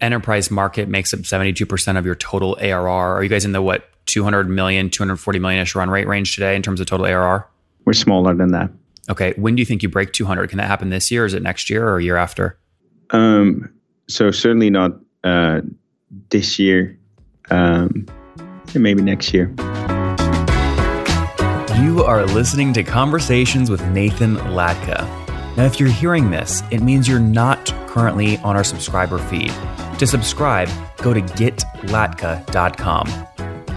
enterprise market makes up 72% of your total ARR. Are you guys in the what 200 million, 240 million ish run rate range today in terms of total ARR? We're smaller than that. Okay. When do you think you break 200? Can that happen this year? Is it next year or a year after? Um, so certainly not uh, this year. Um, maybe next year. You are listening to Conversations with Nathan Latka. Now, if you're hearing this, it means you're not currently on our subscriber feed. To subscribe, go to getlatka.com.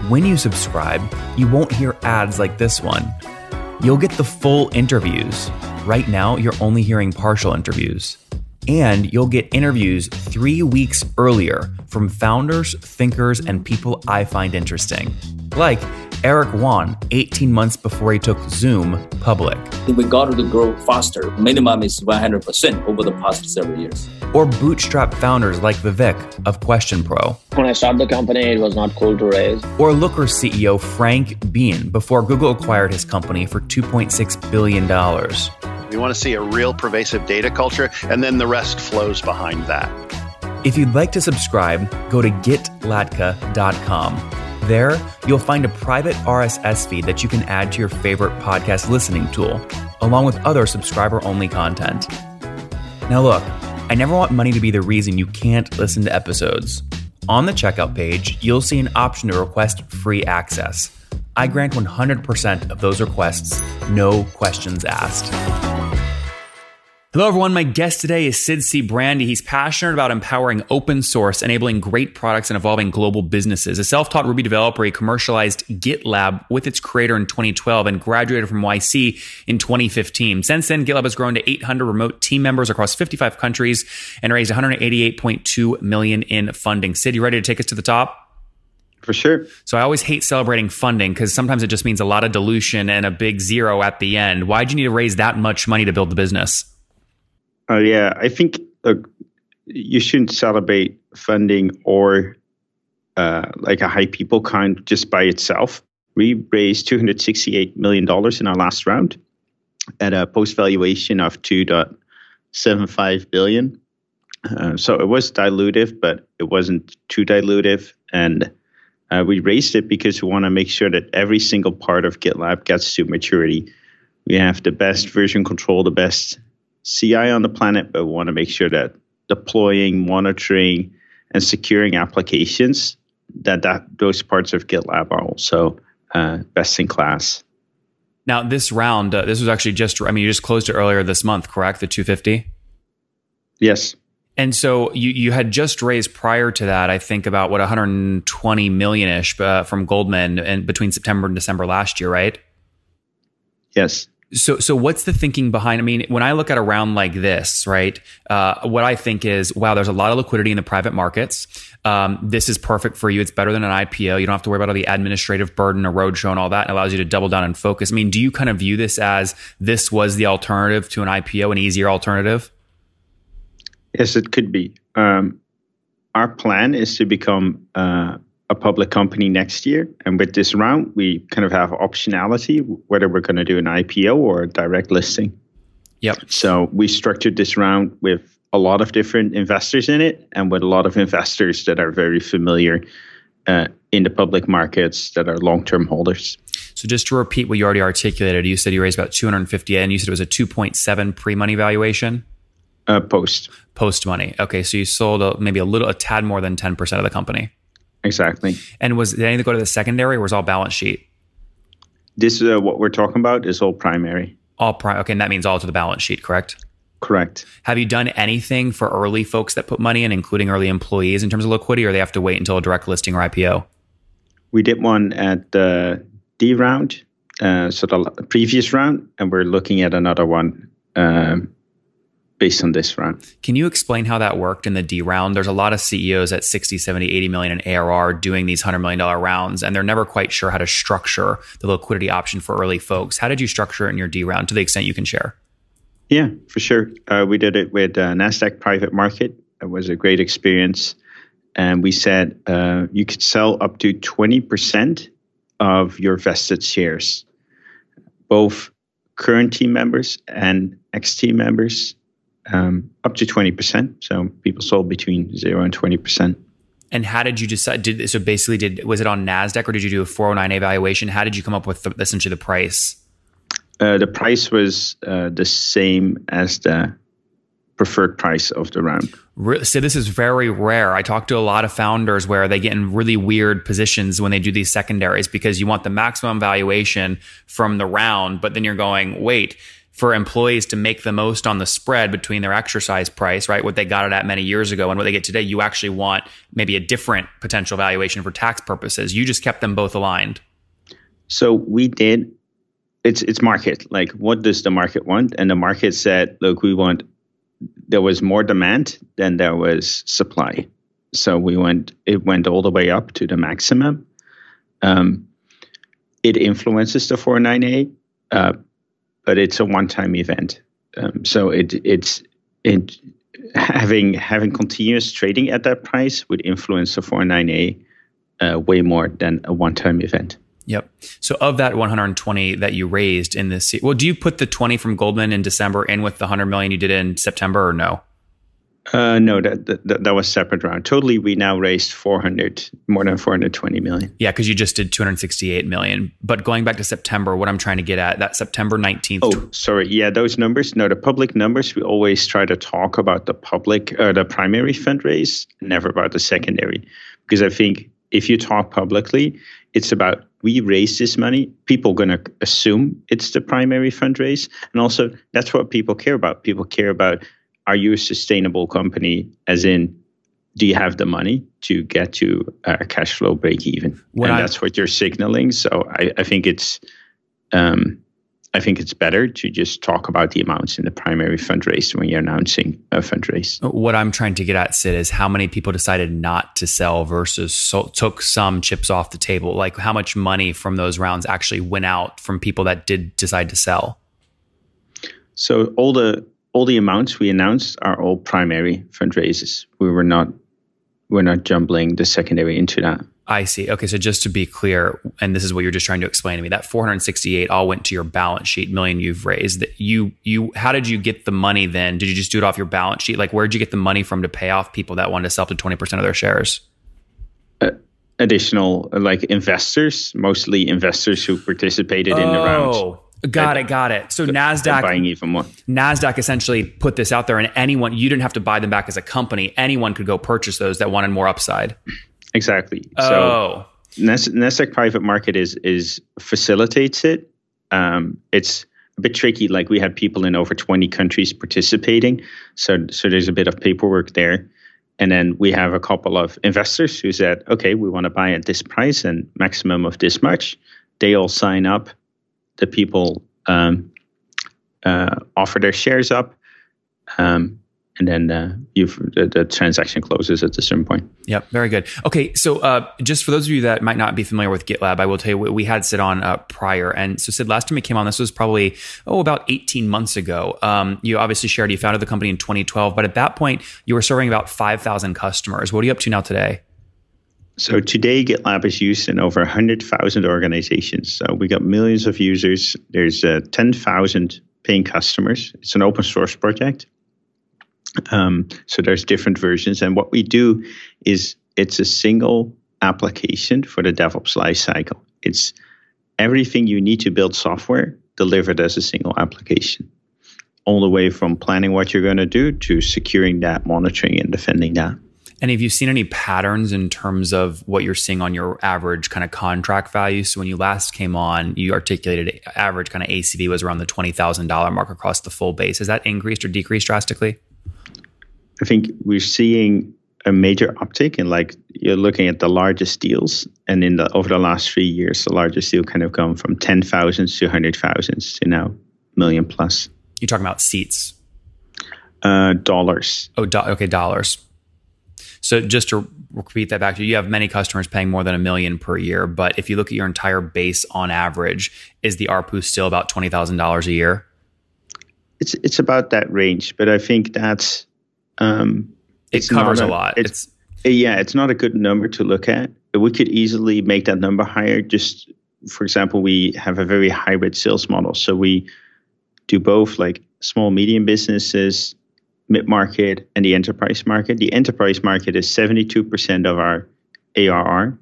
When you subscribe, you won't hear ads like this one. You'll get the full interviews. Right now, you're only hearing partial interviews. And you'll get interviews three weeks earlier from founders, thinkers, and people I find interesting. Like Eric Yuan 18 months before he took Zoom public. We got to grow faster. Minimum is 100% over the past several years. Or bootstrap founders like Vivek of Question Pro. When I started the company, it was not cool to raise. Or Looker CEO Frank Bien before Google acquired his company for $2.6 billion. We want to see a real pervasive data culture, and then the rest flows behind that. If you'd like to subscribe, go to getlatka.com. There, you'll find a private RSS feed that you can add to your favorite podcast listening tool, along with other subscriber only content. Now, look, I never want money to be the reason you can't listen to episodes. On the checkout page, you'll see an option to request free access. I grant 100% of those requests, no questions asked. Hello, everyone. My guest today is Sid Sijbrandij. He's passionate about empowering open source, enabling great products, and evolving global businesses. A self taught Ruby developer, he commercialized GitLab with its creator in 2012 and graduated from YC in 2015. Since then, GitLab has grown to 800 remote team members across 55 countries and raised 188.2 million in funding. Sid, you ready to take us to the top? For sure. So I always hate celebrating funding because sometimes it just means a lot of dilution and a big zero at the end. Why'd you need to raise that much money to build the business? Uh, yeah, I think uh, you shouldn't celebrate funding or uh, like a high people count just by itself. We raised $268 million in our last round at a post valuation of 2.75 billion. Uh, so it was dilutive, but it wasn't too dilutive. And uh, we raised it because we want to make sure that every single part of GitLab gets to maturity. We have the best version control, the best CI on the planet, but we want to make sure that deploying, monitoring, and securing applications that that those parts of GitLab are also uh, best in class. Now, this round, uh, this was actually just, I mean, you just closed it earlier this month, correct? The 250? Yes. And so you, you had just raised prior to that, I think about what 120 million ish uh, from Goldman and between September and December last year, right? Yes. So, so what's the thinking behind? I mean, when I look at a round like this, right? Uh, what I think is, wow, there's a lot of liquidity in the private markets. Um, this is perfect for you. It's better than an IPO. You don't have to worry about all the administrative burden, a roadshow, and all that. It allows you to double down and focus. I mean, do you kind of view this as this was the alternative to an IPO, an easier alternative? Yes, it could be. Um, our plan is to become uh, a public company next year. And with this round, we kind of have optionality whether we're going to do an IPO or a direct listing. Yep. So we structured this round with a lot of different investors in it and with a lot of investors that are very familiar uh, in the public markets that are long term holders. So just to repeat what you already articulated, you said you raised about 250 and you said it was a 2.7 pre-money valuation? Uh, post. Post money. Okay, so you sold a, maybe a little, a tad more than 10% of the company. Exactly. And was did anything go to the secondary or was all balance sheet? This is uh, what we're talking about is all primary. All prime. Okay, and that means all to the balance sheet, correct? Correct. Have you done anything for early folks that put money in, including early employees, in terms of liquidity, or they have to wait until a direct listing or IPO? We did one at the D round, uh, so the previous round, and we're looking at another one um, based on this round. Can you explain how that worked in the D round? There's a lot of CEOs at 60, 70, 80 million in ARR doing these $100 million rounds, and they're never quite sure how to structure the liquidity option for early folks. How did you structure it in your D round to the extent you can share? Yeah, for sure. Uh, we did it with uh, NASDAQ Private Market. It was a great experience. And we said uh, you could sell up to 20% of your vested shares, both current team members and ex team members um, up to 20%. So people sold between 0 and 20%. And how did you decide? Did so basically did was it on Nasdaq or did you do a 409A valuation? How did you come up with the, essentially the price? Uh, the price was uh, the same as the preferred price of the round. So this is very rare. I talk to a lot of founders where they get in really weird positions when they do these secondaries because you want the maximum valuation from the round, but then you're going, wait, for employees to make the most on the spread between their exercise price, right? What they got it at many years ago and what they get today, you actually want maybe a different potential valuation for tax purposes. You just kept them both aligned. So we did it's it's market. Like what does the market want? And the market said, look, we want there was more demand than there was supply. So we went it went all the way up to the maximum. Um, it influences the 409A. Uh, but it's a one-time event. Um, so it it's it having having continuous trading at that price would influence the 409A uh, way more than a one-time event. Yep. So of that 120 that you raised in this, well, do you put the 20 from Goldman in December in with the 100 million you did in September, or no? Uh, no, that, that that was separate round. Totally, we now raised 400, more than 420 million. Yeah, because you just did 268 million. But going back to September, what I'm trying to get at that September 19th. Oh, sorry. Yeah, those numbers. No, the public numbers. We always try to talk about the public, uh, the primary fundraise, never about the secondary, because I think if you talk publicly, it's about we raise this money. People going to assume it's the primary fundraise, and also that's what people care about. People care about are you a sustainable company? As in, do you have the money to get to a cash flow break even? When and I, that's what you're signaling. So I, I think it's, um, I think it's better to just talk about the amounts in the primary fundraise when you're announcing a fundraise. What I'm trying to get at, Sid, is how many people decided not to sell versus so, took some chips off the table. Like how much money from those rounds actually went out from people that did decide to sell. So all the all the amounts we announced are all primary fundraisers. We were not we're not jumbling the secondary into that. I see. Okay, so just to be clear, and this is what you're just trying to explain to me, that 468 all went to your balance sheet million you've raised. That you you how did you get the money then? Did you just do it off your balance sheet? Like where did you get the money from to pay off people that wanted to sell to 20% of their shares? Uh, additional like investors, mostly investors who participated oh. in the round. Got it, got it. So Nasdaq buying even more. Nasdaq essentially put this out there, and anyone you didn't have to buy them back as a company. Anyone could go purchase those that wanted more upside. Exactly. Oh. So Nasdaq Private Market is is facilitates it. Um, it's a bit tricky. Like we had people in over twenty countries participating, so so there's a bit of paperwork there. And then we have a couple of investors who said, okay, we want to buy at this price and maximum of this much. They all sign up the people um, uh, offer their shares up, um, and then uh, the, the, transaction closes at a certain point. Yep, very good. Okay, so uh, just for those of you that might not be familiar with GitLab, I will tell you we had Sid on uh, prior, and so Sid, last time he came on, this was probably oh about eighteen months ago. Um, you obviously shared you founded the company in 2012, but at that point you were serving about five thousand customers. What are you up to now today? So today, GitLab is used in over 100,000 organizations. So we got millions of users. There's uh, 10,000 paying customers. It's an open source project. Um, so there's different versions. And what we do is it's a single application for the DevOps lifecycle. It's everything you need to build software delivered as a single application. All the way from planning what you're going to do to securing that, monitoring, and defending that. And have you seen any patterns in terms of what you're seeing on your average kind of contract value? So when you last came on, you articulated average kind of ACV was around the $20,000 mark across the full base. Has that increased or decreased drastically? I think we're seeing a major uptick in like you're looking at the largest deals and in the over the last three years the largest deal kind of gone from 10,000 to 100,000 to now million plus. You're talking about seats? Uh, dollars. Oh, do- okay, dollars. So just to repeat that back to you, you have many customers paying more than a million per year. But if you look at your entire base on average, is the ARPU still about twenty thousand dollars a year? It's it's about that range, but I think that's um, it covers a, a, lot. It's, it's yeah, it's not a good number to look at. We could easily make that number higher. Just for example, we have a very hybrid sales model, so we do both like small medium businesses mid market, and the enterprise market. The enterprise market is 72% of our ARR,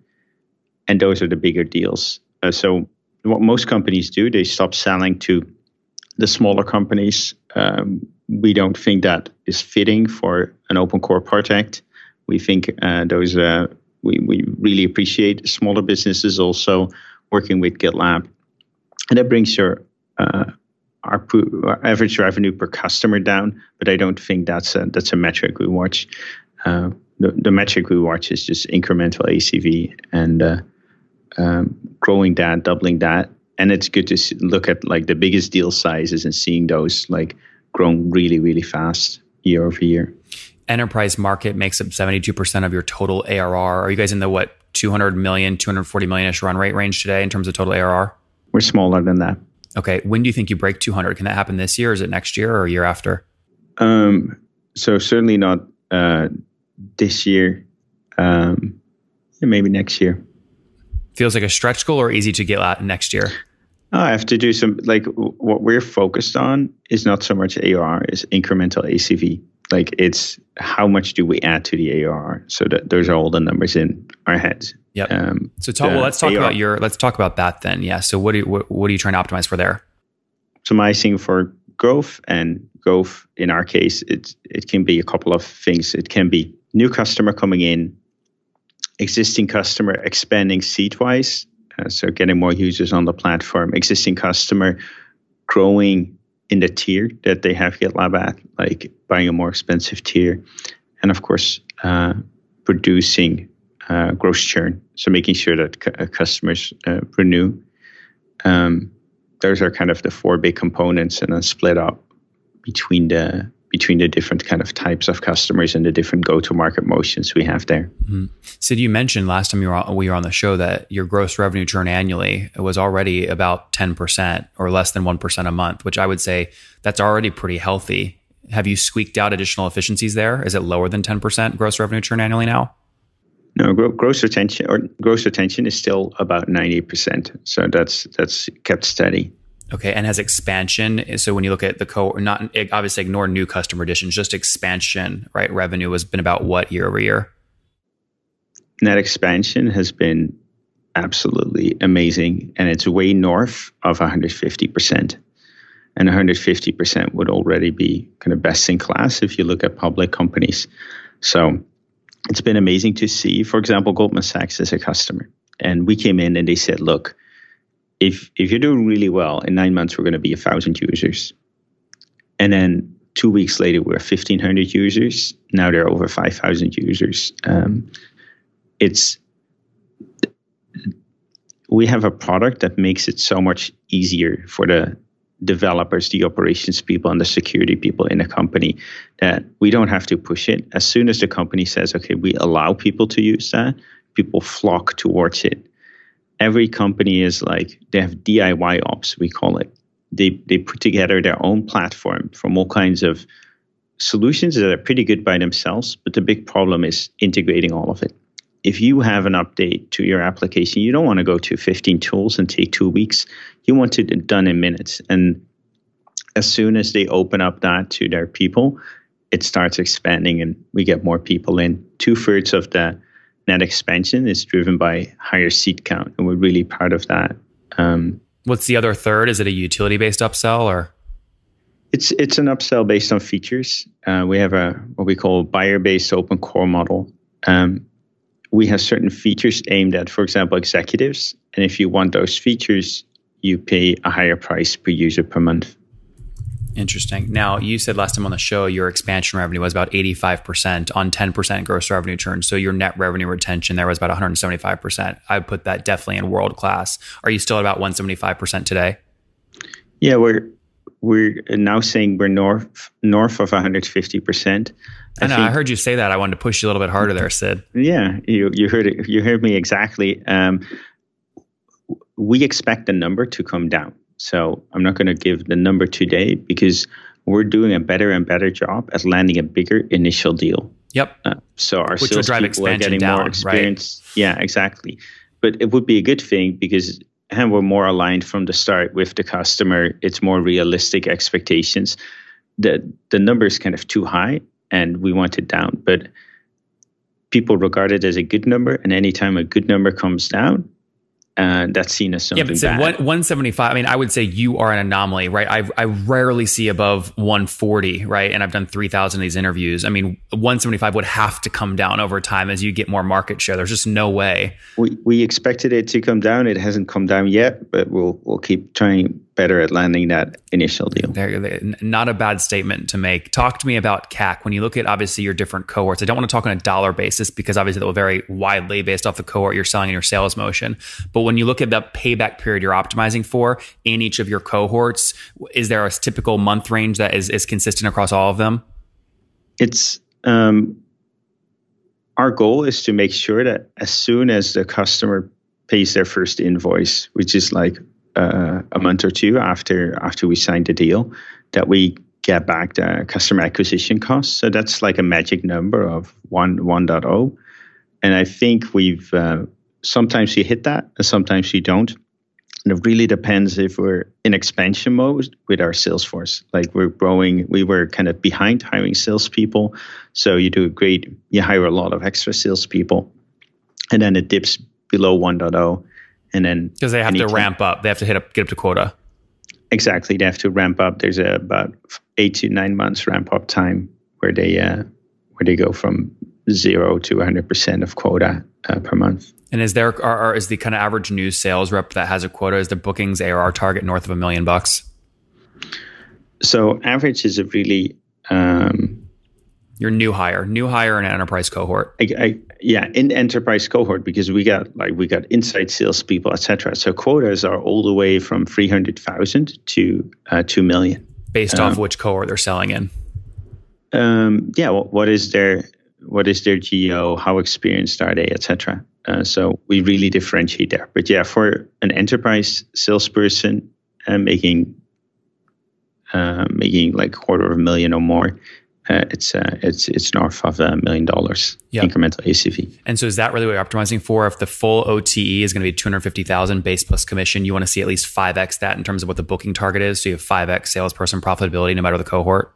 and those are the bigger deals. Uh, so, what most companies do, they stop selling to the smaller companies. Um, we don't think that is fitting for an open core project. We think uh, those uh, we, we really appreciate smaller businesses also working with GitLab, and that brings your uh, our, our, average revenue per customer down. But I don't think that's a that's a metric we watch. Uh, the, the metric we watch is just incremental ACV and uh, um, growing that, doubling that, and it's good to see, look at like the biggest deal sizes and seeing those like grown really really fast year over year. Enterprise market makes up 72% of your total ARR. Are you guys in the what 200 million, 240 million ish run rate range today in terms of total ARR? We're smaller than that. Okay. When do you think you break 200? Can that happen this year? Is it next year or a year after? Um, so certainly not uh, this year. Um, maybe next year. Feels like a stretch goal or easy to get at next year? I have to do some like what we're focused on is not so much ARR, is incremental ACV. Like it's how much do we add to the ARR? So that those are all the numbers in our heads. Yeah. Um, so talk, well, let's talk AR, about your let's talk about that then. Yeah. So what do you, what, what are you trying to optimize for there? Optimizing for growth and growth in our case, it it can be a couple of things. It can be new customer coming in, existing customer expanding seat wise uh, so getting more users on the platform, existing customer growing in the tier that they have GitLab at, like buying a more expensive tier, and of course uh, producing uh, gross churn. So making sure that c- uh, customers uh, renew. Um, those are kind of the four big components, and then split up between the between the different kind of types of customers and the different go-to-market motions we have there. Mm-hmm. Sid, you mentioned last time you were on, we were on the show that your gross revenue churn annually was already about 10% or less than 1% a month, which I would say that's already pretty healthy. Have you squeaked out additional efficiencies there? Is it lower than 10% gross revenue churn annually now? No, gross retention or gross retention is still about 90%. So that's that's kept steady. Okay, and has expansion. So when you look at the co, not obviously ignore new customer additions, just expansion, right? Revenue has been about what year over year? Net expansion has been absolutely amazing, and it's way north of 150 percent. And 150 percent would already be kind of best in class if you look at public companies. So it's been amazing to see. For example, Goldman Sachs is a customer, and we came in and they said, "Look." If if you're doing really well in nine months, we're going to be a thousand users, and then two weeks later we're 1500 users. Now there are over 5000 users. Um, it's we have a product that makes it so much easier for the developers, the operations people, and the security people in a company that we don't have to push it. As soon as the company says, okay, we allow people to use that, people flock towards it every company is like they have DIY ops, we call it. They they put together their own platform from all kinds of solutions that are pretty good by themselves, but the big problem is integrating all of it. If you have an update to your application, you don't want to go to 15 tools and take two weeks. You want it done in minutes. And as soon as they open up that to their people, it starts expanding and we get more people in. Two thirds of the net expansion is driven by higher seat count, and we're really proud of that. Um, What's the other third? Is it a utility based upsell or? It's it's an upsell based on features. Uh, we have a what we call buyer based open core model. Um, we have certain features aimed at, for example, executives, and if you want those features, you pay a higher price per user per month. Interesting. Now, you said last time on the show your expansion revenue was about 85% on 10% gross revenue churn. So your net revenue retention there was about 175%. I would put that definitely in world class. Are you still at about 175% today? Yeah, we're we're now saying we're north north of 150%. I, I know. Think, I heard you say that. I wanted to push you a little bit harder there, Sid. Yeah, you you heard it. You heard me exactly. Um, we expect the number to come down. So I'm not going to give the number today because we're doing a better and better job at landing a bigger initial deal. Yep. Uh, so our Which sales people are getting down, more experience. Right? Yeah, exactly. But it would be a good thing because and we're more aligned from the start with the customer. It's more realistic expectations. the the number is kind of too high, and we want it down. But people regard it as a good number, and anytime a good number comes down, uh, that's seen as something yeah, but so bad. one, 175. I mean, I would say you are an anomaly, right? I, I rarely see above 140, right? And I've done 3,000 of these interviews. I mean, 175 would have to come down over time as you get more market share. There's just no way. we we expected it to come down. It hasn't come down yet, but we'll we'll keep trying better at landing that initial deal. There, not a bad statement to make. Talk to me about CAC. When you look at obviously your different cohorts, I don't want to talk on a dollar basis because obviously that will vary widely based off the cohort you're selling in your sales motion. But when you look at the payback period you're optimizing for in each of your cohorts, is there a typical month range that is, is consistent across all of them? it's um, our goal is to make sure that as soon as the customer pays their first invoice, which is like uh, a month or two after after we signed the deal, that we get back the customer acquisition costs. So that's like a magic number of one 1.0. And I think we've uh, sometimes you hit that, and sometimes you don't. And it really depends if we're in expansion mode with our sales force. Like we're growing, we were kind of behind hiring salespeople. So you do a great, you hire a lot of extra salespeople, and then it dips below 1.0. And then Because they have to ramp up. They have to hit up, get up to quota. Exactly, they have to ramp up. There's a, about eight to nine months ramp up time where they uh, where they go from zero to 100 percent of quota uh, per month. And is there are, are, is the kind of average new sales rep that has a quota? Is the bookings ARR target north of a million bucks? So average is a really um, Your new hire, new hire in an enterprise cohort. I, I, yeah, in enterprise cohort because we got like we got inside salespeople, etc. So quotas are all the way from three hundred thousand to uh, two million. based off which cohort they're selling in. Um, yeah, what, what is their what is their geo? How experienced are they, etc. Uh, so we really differentiate there. But yeah, for an enterprise salesperson uh, making uh, making like quarter of a million or more, uh, it's uh, it's it's north of a million dollars Yeah. incremental ACV. And so is that really what you're optimizing for? If the full OTE is going to be 250,000 base plus commission, you want to see at least 5x that in terms of what the booking target is. So you have 5x salesperson profitability no matter the cohort.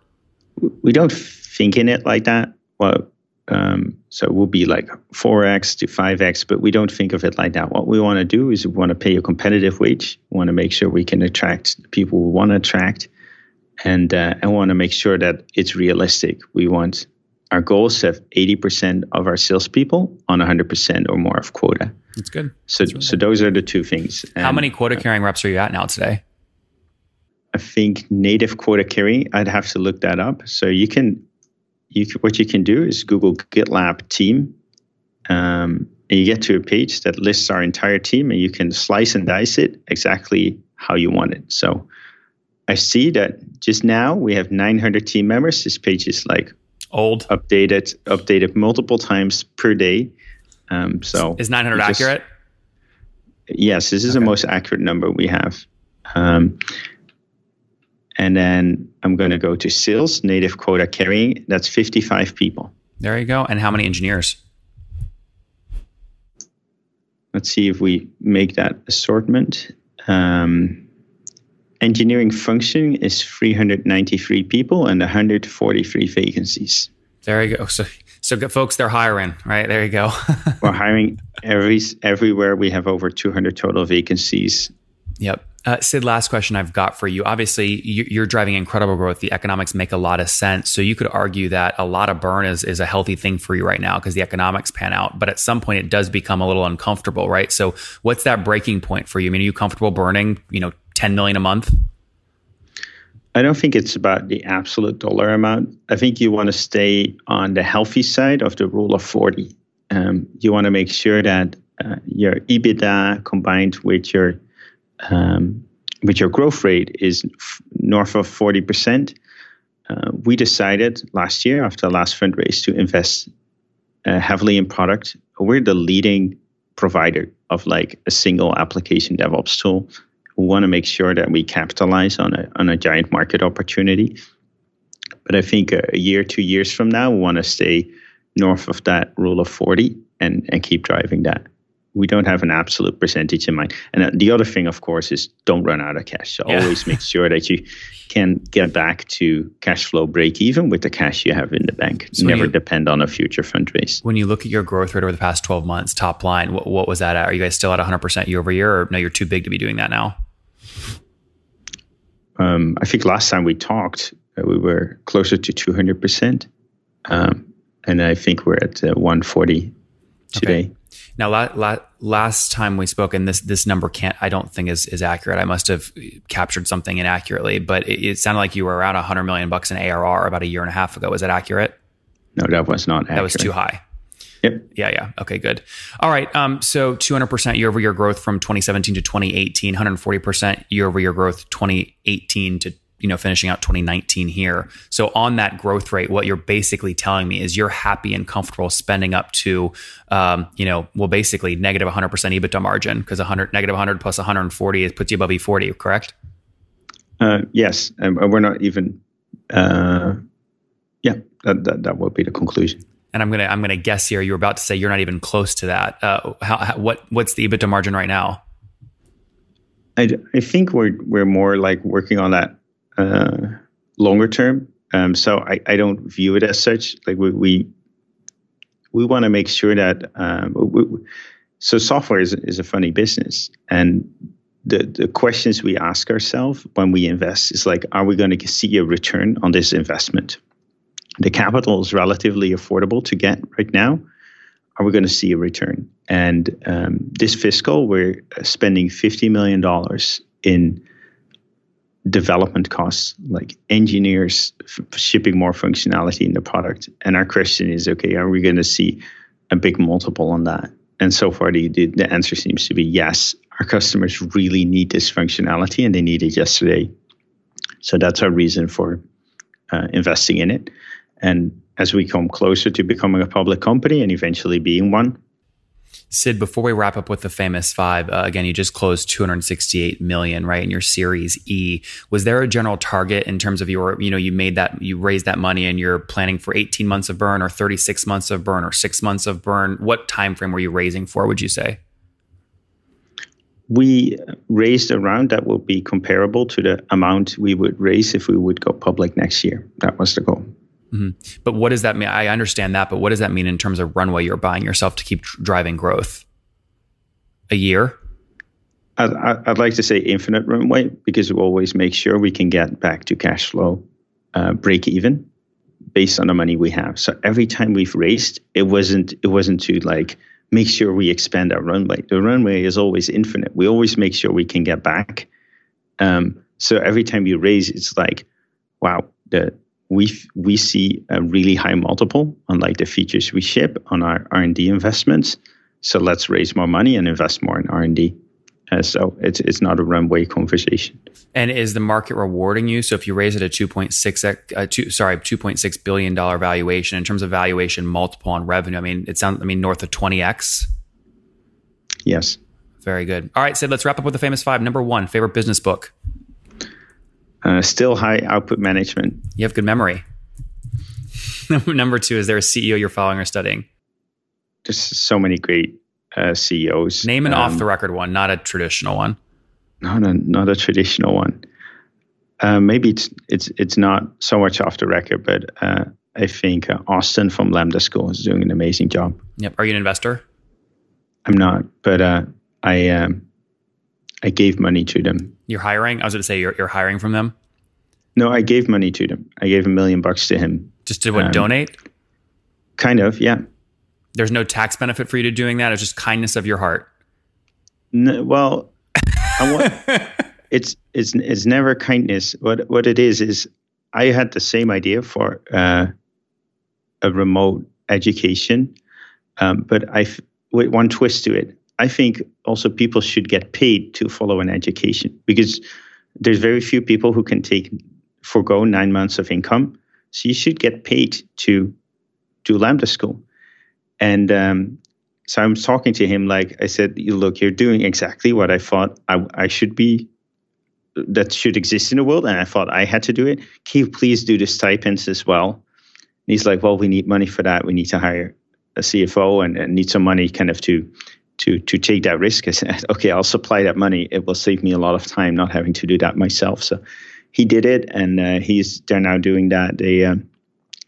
we don't think in it like that. Well, um, so it will be like 4x to 5x, but we don't think of it like that. What we want to do is we want to pay a competitive wage. We want to make sure we can attract the people we want to attract, and uh, and want to make sure that it's realistic. We want our goals to have 80% of our salespeople on 100% or more of quota. That's good. So so those are the two things. How many quota carrying reps are you at now today? I think native quota carrying. I'd have to look that up. So you can, you what you can do is Google GitLab team, um, and you get to a page that lists our entire team, and you can slice and dice it exactly how you want it. So I see that just now we have 900 team members. This page is like Old. updated, updated multiple times per day. Um, so Is 900 just- accurate? Yes, this is the most accurate number we have. Um, and then I'm going to go to sales, native quota carrying. That's 55 people. There you go. And how many engineers? Let's see if we make that assortment. Um, engineering function is 393 people and 143 vacancies. There you go. So, so good folks, they're hiring, right? There you go. We're hiring every everywhere. We have over 200 total vacancies. Yep. Uh, Sid, last question I've got for you. Obviously, you- you're driving incredible growth. The economics make a lot of sense. So you could argue that a lot of burn is, is a healthy thing for you right now because the economics pan out. But at some point, it does become a little uncomfortable, right? So what's that breaking point for you? I mean, are you comfortable burning, you know, 10 million a month? I don't think it's about the absolute dollar amount. I think you want to stay on the healthy side of the rule of 40. Um, you want to make sure that uh, your EBITDA combined with your um, your growth rate is f- north of 40%. Uh, we decided last year after the last fundraise to invest uh, heavily in product. We're the leading provider of like a single application DevOps tool we want to make sure that we capitalize on a on a giant market opportunity. But I think a, a year, two years from now, we want to stay north of that rule of forty and and keep driving that. We don't have an absolute percentage in mind. And the other thing, of course, is don't run out of cash. So yeah. always make sure that you can get back to cash flow break even with the cash you have in the bank. So Never you, depend on a future fundraise. When you look at your growth rate over the past 12 months, top line, what, what was that at? Are you guys still at 100% year over year, or no, you're too big to be doing that now? Um, I think last time we talked, uh, we were closer to 200%. Um, and I think we're at uh, 140 today. Okay. Now, la- la- last time we spoke, and this this number can't, I don't think is is accurate. I must have captured something inaccurately, but it, it sounded like you were around 100 million bucks in ARR about a year and a half ago. Was that accurate? No, that was not. Accurate. That was too high. Yep. Yeah, yeah. Okay, good. All right. Um, so 200% year over year growth from 2017 to 2018, 140% year over year growth 2018 to you know finishing out 2019 here so on that growth rate what you're basically telling me is you're happy and comfortable spending up to um, you know well basically negative 100% ebitda margin because 100 negative 100 plus 140 puts you above e40 correct uh, yes and we're not even uh, yeah that, that, that would be the conclusion and I'm gonna I'm gonna guess here. You're about to say you're not even close to that. Uh, how, how, what what's the EBITDA margin right now? I, I think we're we're more like working on that uh, longer term. Um, so I, I don't view it as such. Like we we, we want to make sure that um, we, so software is is a funny business, and the the questions we ask ourselves when we invest is like, are we going to see a return on this investment? The capital is relatively affordable to get right now. Are we going to see a return? And um, this fiscal, we're spending fifty million dollars in development costs, like engineers f- shipping more functionality in the product. And our question is, okay, are we going to see a big multiple on that? And so far, the, the, the answer seems to be yes. Our customers really need this functionality and they need it yesterday. So that's our reason for uh, investing in it. And as we come closer to becoming a public company and eventually being one, Sid, before we wrap up with the famous five, uh, again, you just closed 268 million, right, in your Series E. Was there a general target in terms of your, you know, you made that, you raised that money, and you're planning for 18 months of burn, or 36 months of burn, or six months of burn? What time frame were you raising for? Would you say? We raised a round that will be comparable to the amount we would raise if we would go public next year. That was the goal. Mm-hmm. But what does that mean? I understand that, but what does that mean in terms of runway you're buying yourself to keep driving growth? A year? I'd, I'd, like to say infinite runway because we always make sure we can get back to cash flow uh, break even based on the money we have. So every time we've raised, it wasn't it wasn't to like make sure we expand our runway. The runway is always infinite. We always make sure we can get back. Um, so every time you raise, it's like, wow, the we we see a really high multiple on like the features we ship on our R&D investments. So let's raise more money and invest more in R&D. Uh, so it's it's not a runway conversation. And is the market rewarding you? So if you raise it a two point six, uh, two, sorry, two point six billion dollar valuation in terms of valuation multiple on revenue, I mean, it sounds, I mean, north of twenty x. Yes. Very good. All right, Sid, let's wrap up with the famous five. Number one, favorite business book. Uh, still high output management. You have good memory. Number two, is there a CEO you're following or studying? Just so many great uh, CEOs. Name an um, off the record one, not a traditional one. No, no, not a traditional one. Uh, maybe it's it's it's not so much off the record, but uh, I think uh, Austin from Lambda School is doing an amazing job. Yep. Are you an investor? I'm not, but uh, I um, I gave money to them. You're hiring? I was going to say you're, you're hiring from them? No, I gave money to them. I gave a million bucks to him. Just to what, um, donate? Kind of, yeah. There's no tax benefit for you to doing that. It's just kindness of your heart. No, well, want, it's it's it's never kindness. What what it is is I had the same idea for uh, a remote education, um, but I with one twist to it. I think also people should get paid to follow an education because there's very few people who can take forego nine months of income. So you should get paid to do Lambda School. And um, so I'm talking to him like I said, look, you're doing exactly what I thought I, I should be that should exist in the world, and I thought I had to do it. Can you please do the stipends as well? And he's like, well, we need money for that. We need to hire a CFO and, and need some money kind of to to to take that risk. I said, okay, I'll supply that money. It will save me a lot of time not having to do that myself. So he did it, and uh, he's they're now doing that. They um,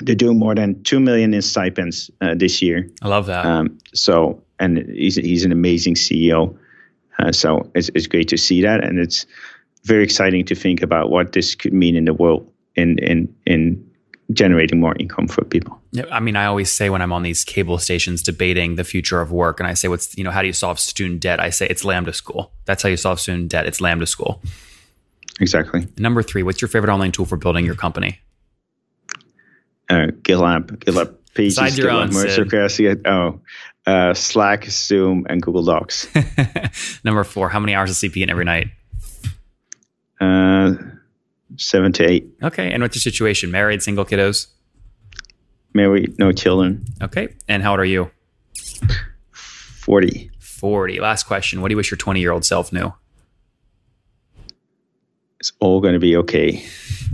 they're doing more than two million in stipends uh, this year. I love that. Um, so and he's he's an amazing CEO. Uh, so it's it's great to see that, and it's very exciting to think about what this could mean in the world in in in generating more income for people. Yeah, I mean, I always say when I'm on these cable stations debating the future of work, and I say, "What's you know, how do you solve student debt?" I say it's Lambda School. That's how you solve student debt. It's Lambda School. Exactly. Number three, what's your favorite online tool for building your company? Uh, GitLab, GitLab Pages, Besides your GitLab own, Oh, uh, Slack, Zoom, and Google Docs. Number four, how many hours of sleep you get every night? Uh, seven to eight. Okay, and what's your situation? Married, single, kiddos? Married, no children. Okay, and how old are you? 40. 40. Last question. What do you wish your 20 year old self knew? It's all going to be okay.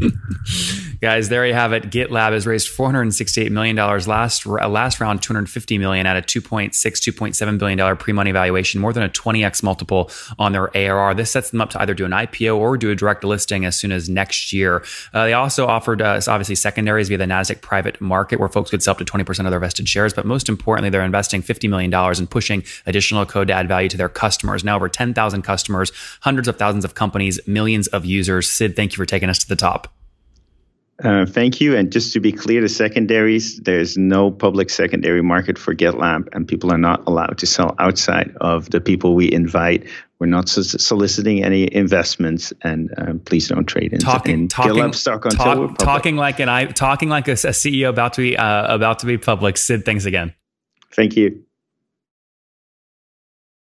Guys, there you have it. GitLab has raised $468 million last uh, last round, 250 million at a $2.6, $2.7 billion pre-money valuation, more than a 20x multiple on their ARR. This sets them up to either do an IPO or do a direct listing as soon as next year. Uh, they also offered us obviously secondaries via the NASDAQ private market where folks could sell up to 20% of their vested shares. But most importantly, they're investing $50 million and pushing additional code to add value to their customers. Now over 10,000 customers, hundreds of thousands of companies, millions of users. Sid, thank you for taking us to the top. Uh, thank you. And just to be clear, the secondaries, there's no public secondary market for GitLab, and people are not allowed to sell outside of the people we invite. We're not soliciting any investments, and uh, please don't trade in, talking, in talking, GitLab stock until talk, we're public. Talking like an I, talking like a, a CEO about to be uh, about to be public. Sid, thanks again. Thank you.